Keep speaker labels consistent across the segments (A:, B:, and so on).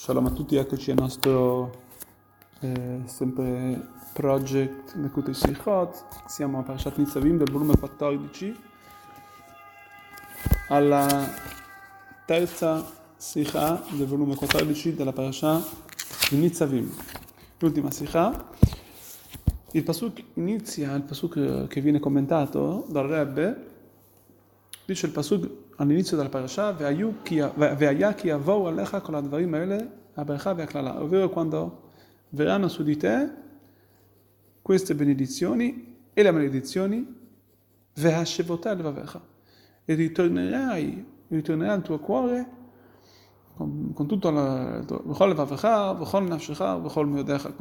A: Shalom a tutti, eccoci al nostro eh, sempre project Lekutei Sichot. Siamo a Parashat Nitzavim del volume 14, alla terza Sikha del volume 14 della Parashat di Nitzavim. L'ultima Sikha. Il pasuk inizia, il pasuk che viene commentato dal Rebbe, Dice il Pasug all'inizio della parasha, Ve'ayaki avou alecha con advarim ele, abercha ve'aklala, ovvero quando verranno su di te queste benedizioni e le maledizioni, ve'ashevotà levavecha, e ritornerai, ritornerà al tuo cuore con, con tutto la, con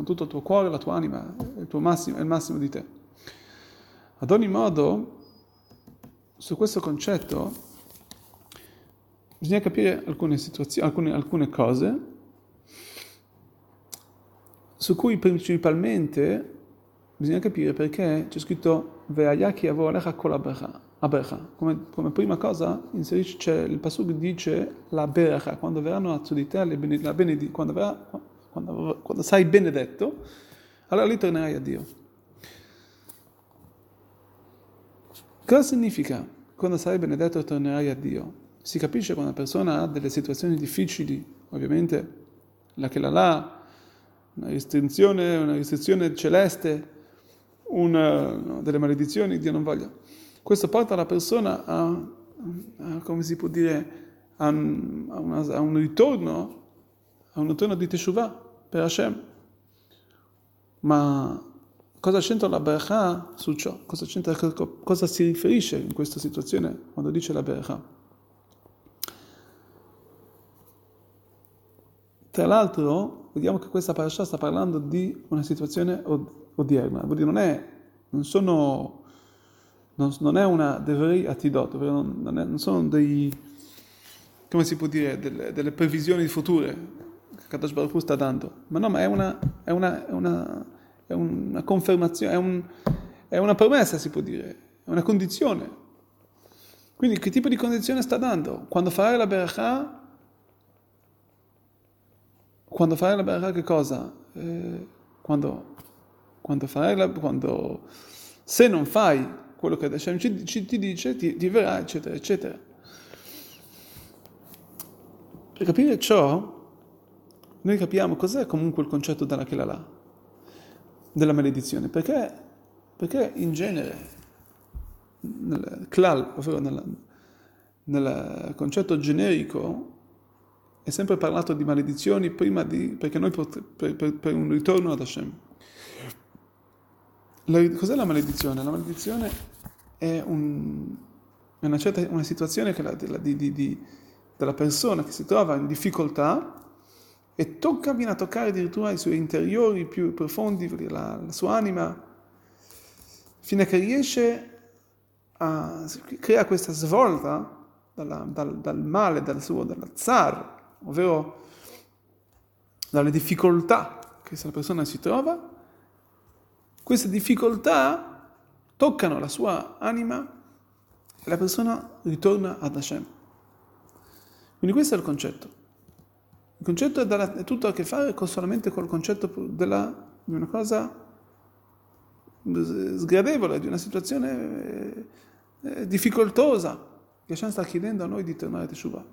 A: tutto il tuo cuore, la tua anima, il, tuo massimo, il massimo di te. Ad ogni modo, su questo concetto bisogna capire alcune alcune, alcune cose su cui principalmente bisogna capire perché c'è scritto Ve'ayaki avolecha kol abercha. Come, come prima cosa inserisce, il pasuk dice la bercha, quando verranno su di te la benedizione, quando, quando, quando sei benedetto, allora lì tornerai a Dio. Cosa significa quando sarai benedetto tornerai a Dio? Si capisce quando una persona ha delle situazioni difficili, ovviamente la che la là, una restrizione, una restrizione celeste, una, no, delle maledizioni, Dio non voglia. Questo porta la persona a, a come si può dire, a un, a, una, a un ritorno, a un ritorno di Teshuvah per Hashem. Ma cosa c'entra la Berachah su ciò? Cosa, cosa si riferisce in questa situazione quando dice la Berachah? Tra l'altro, vediamo che questa parasha sta parlando di una situazione odierna, vuol dire non è, non sono, non, non è una devrei attidot, non, non, è, non sono dei, come si può dire, delle, delle previsioni future che Kadosh Baruch sta dando, ma no, ma è una, è una, è una, è una confermazione, è, un, è una promessa, si può dire, è una condizione. Quindi che tipo di condizione sta dando? Quando farai la berachah quando farai la berachà che cosa? Eh, quando, quando farai la... Quando, se non fai quello che Hashem ci, ci, ti dice, ti, ti verrà, eccetera, eccetera. Per capire ciò, noi capiamo cos'è comunque il concetto della Kelala, della maledizione, perché, perché in genere, nel klal, ovvero nel concetto generico, è sempre parlato di maledizioni prima di, perché noi pot, per, per, per, un ritorno ad Hashem. La, cos'è la maledizione? La maledizione è, un, è una, certa, una situazione la, di, di, di, della persona che si trova in difficoltà e tocca, viene a toccare addirittura i suoi interiori più profondi, la, la sua anima, fino a che riesce a creare questa svolta dalla, dal, dal, male, dal suo, dalla zar, ovvero dalle difficoltà che la persona si trova, queste difficoltà toccano la sua anima e la persona ritorna ad Hashem. Quindi questo è il concetto. Il concetto è, dalla, è tutto a che fare con, solamente col concetto della, di una cosa sgradevole, di una situazione eh, eh, difficoltosa che Hashem sta chiedendo a noi di tornare a Teshuvah.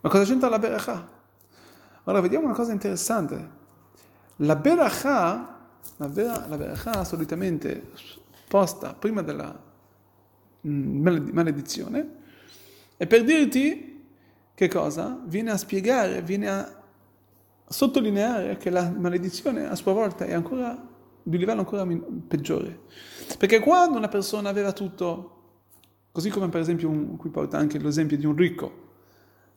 A: Ma cosa c'entra la Berachà? Ora vediamo una cosa interessante. La Berachà, la, vera, la Berachà solitamente posta prima della mm, maledizione, è per dirti che cosa? Viene a spiegare, viene a sottolineare che la maledizione a sua volta è ancora di livello ancora peggiore. Perché quando una persona aveva tutto, così come per esempio, un, qui porta anche l'esempio di un ricco,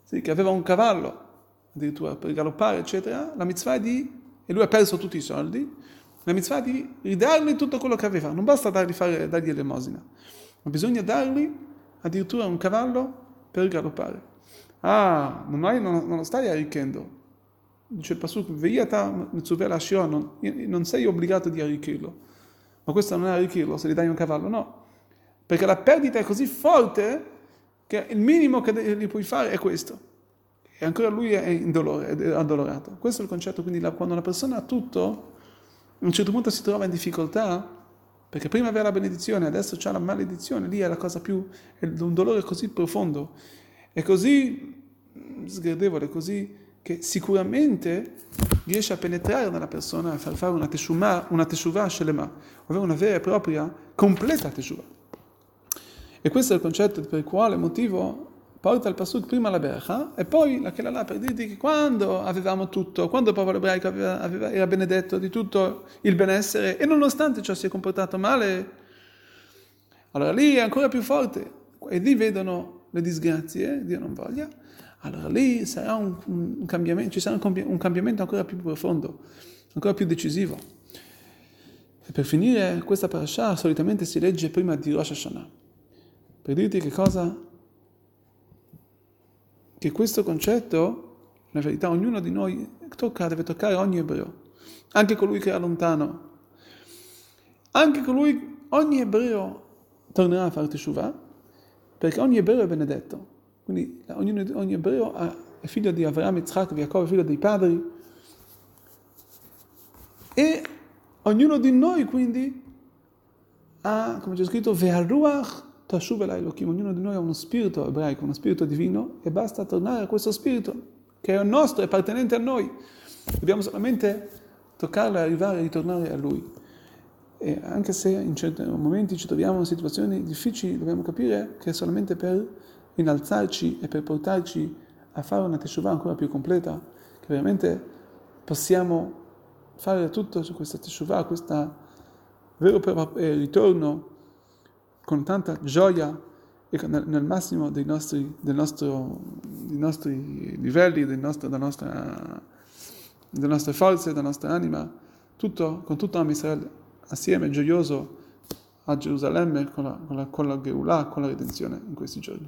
A: sì, che aveva un cavallo, addirittura per galoppare, eccetera, la mitzvah di, e lui ha perso tutti i soldi, la mitzvah di ridargli tutto quello che aveva, non basta dargli, fare, dargli elemosina, ma bisogna dargli addirittura un cavallo per galoppare. Ah, non, hai, non, non stai arricchendo. Dice il Pasuk, non, non sei obbligato di arricchirlo. Ma questo non è arricchirlo se gli dai un cavallo, no. Perché la perdita è così forte che il minimo che gli puoi fare è questo. e ancora lui è in dolore, è addolorato. Questo è il concetto, quindi la, quando una persona ha tutto, a un certo punto si trova in difficoltà, perché prima aveva la benedizione, adesso c'ha la maledizione, lì è la cosa più, è un dolore così profondo, è così sgradevole, così che sicuramente riesce a penetrare nella persona, a far fare una teshuvah, una teshuvah shelema, ovvero una vera e propria, completa teshuvah. E questo è il concetto per il quale motivo porta il Pasuk prima la Bercha e poi la Kelalà per dirti che quando avevamo tutto, quando il popolo ebraico aveva, aveva, era benedetto di tutto il benessere e nonostante ciò si è comportato male, allora lì è ancora più forte e lì vedono le disgrazie, Dio non voglia, allora lì sarà un, un cambiamento, ci sarà un, un cambiamento ancora più profondo, ancora più decisivo. E per finire questa parasha solitamente si legge prima di Rosh Hashanah, per dirti che cosa? Che questo concetto, in verità, ognuno di noi tocca, deve toccare ogni ebreo, anche colui che è lontano, anche colui, ogni ebreo tornerà a fare teshuvah, perché ogni ebreo è benedetto. Quindi ogni, ogni ebreo è figlio di Avraham, Yitzhak, Jacob, è figlio dei padri. E ognuno di noi quindi ha, come c'è scritto, Ve'aruach Tashuv el Elohim, ognuno di noi ha uno spirito ebraico, uno spirito divino e basta tornare a questo spirito che è nostro, è appartenente a noi. Dobbiamo solamente toccarlo e arrivare a ritornare a lui. E anche se in certi momenti ci troviamo in situazioni difficili, dobbiamo capire che è solamente per innalzarci e per portarci a fare una teshuvah ancora più completa, che veramente possiamo fare tutto su questa teshuvah, questo vero ritorno con tanta gioia e nel, massimo dei nostri, del nostro, dei nostri livelli, del nostro, della nostra, delle nostre forze, della nostra anima, tutto, con tutto Amisrael assieme, gioioso a Gerusalemme con la, con la, con la Geulah, con la redenzione in questi giorni.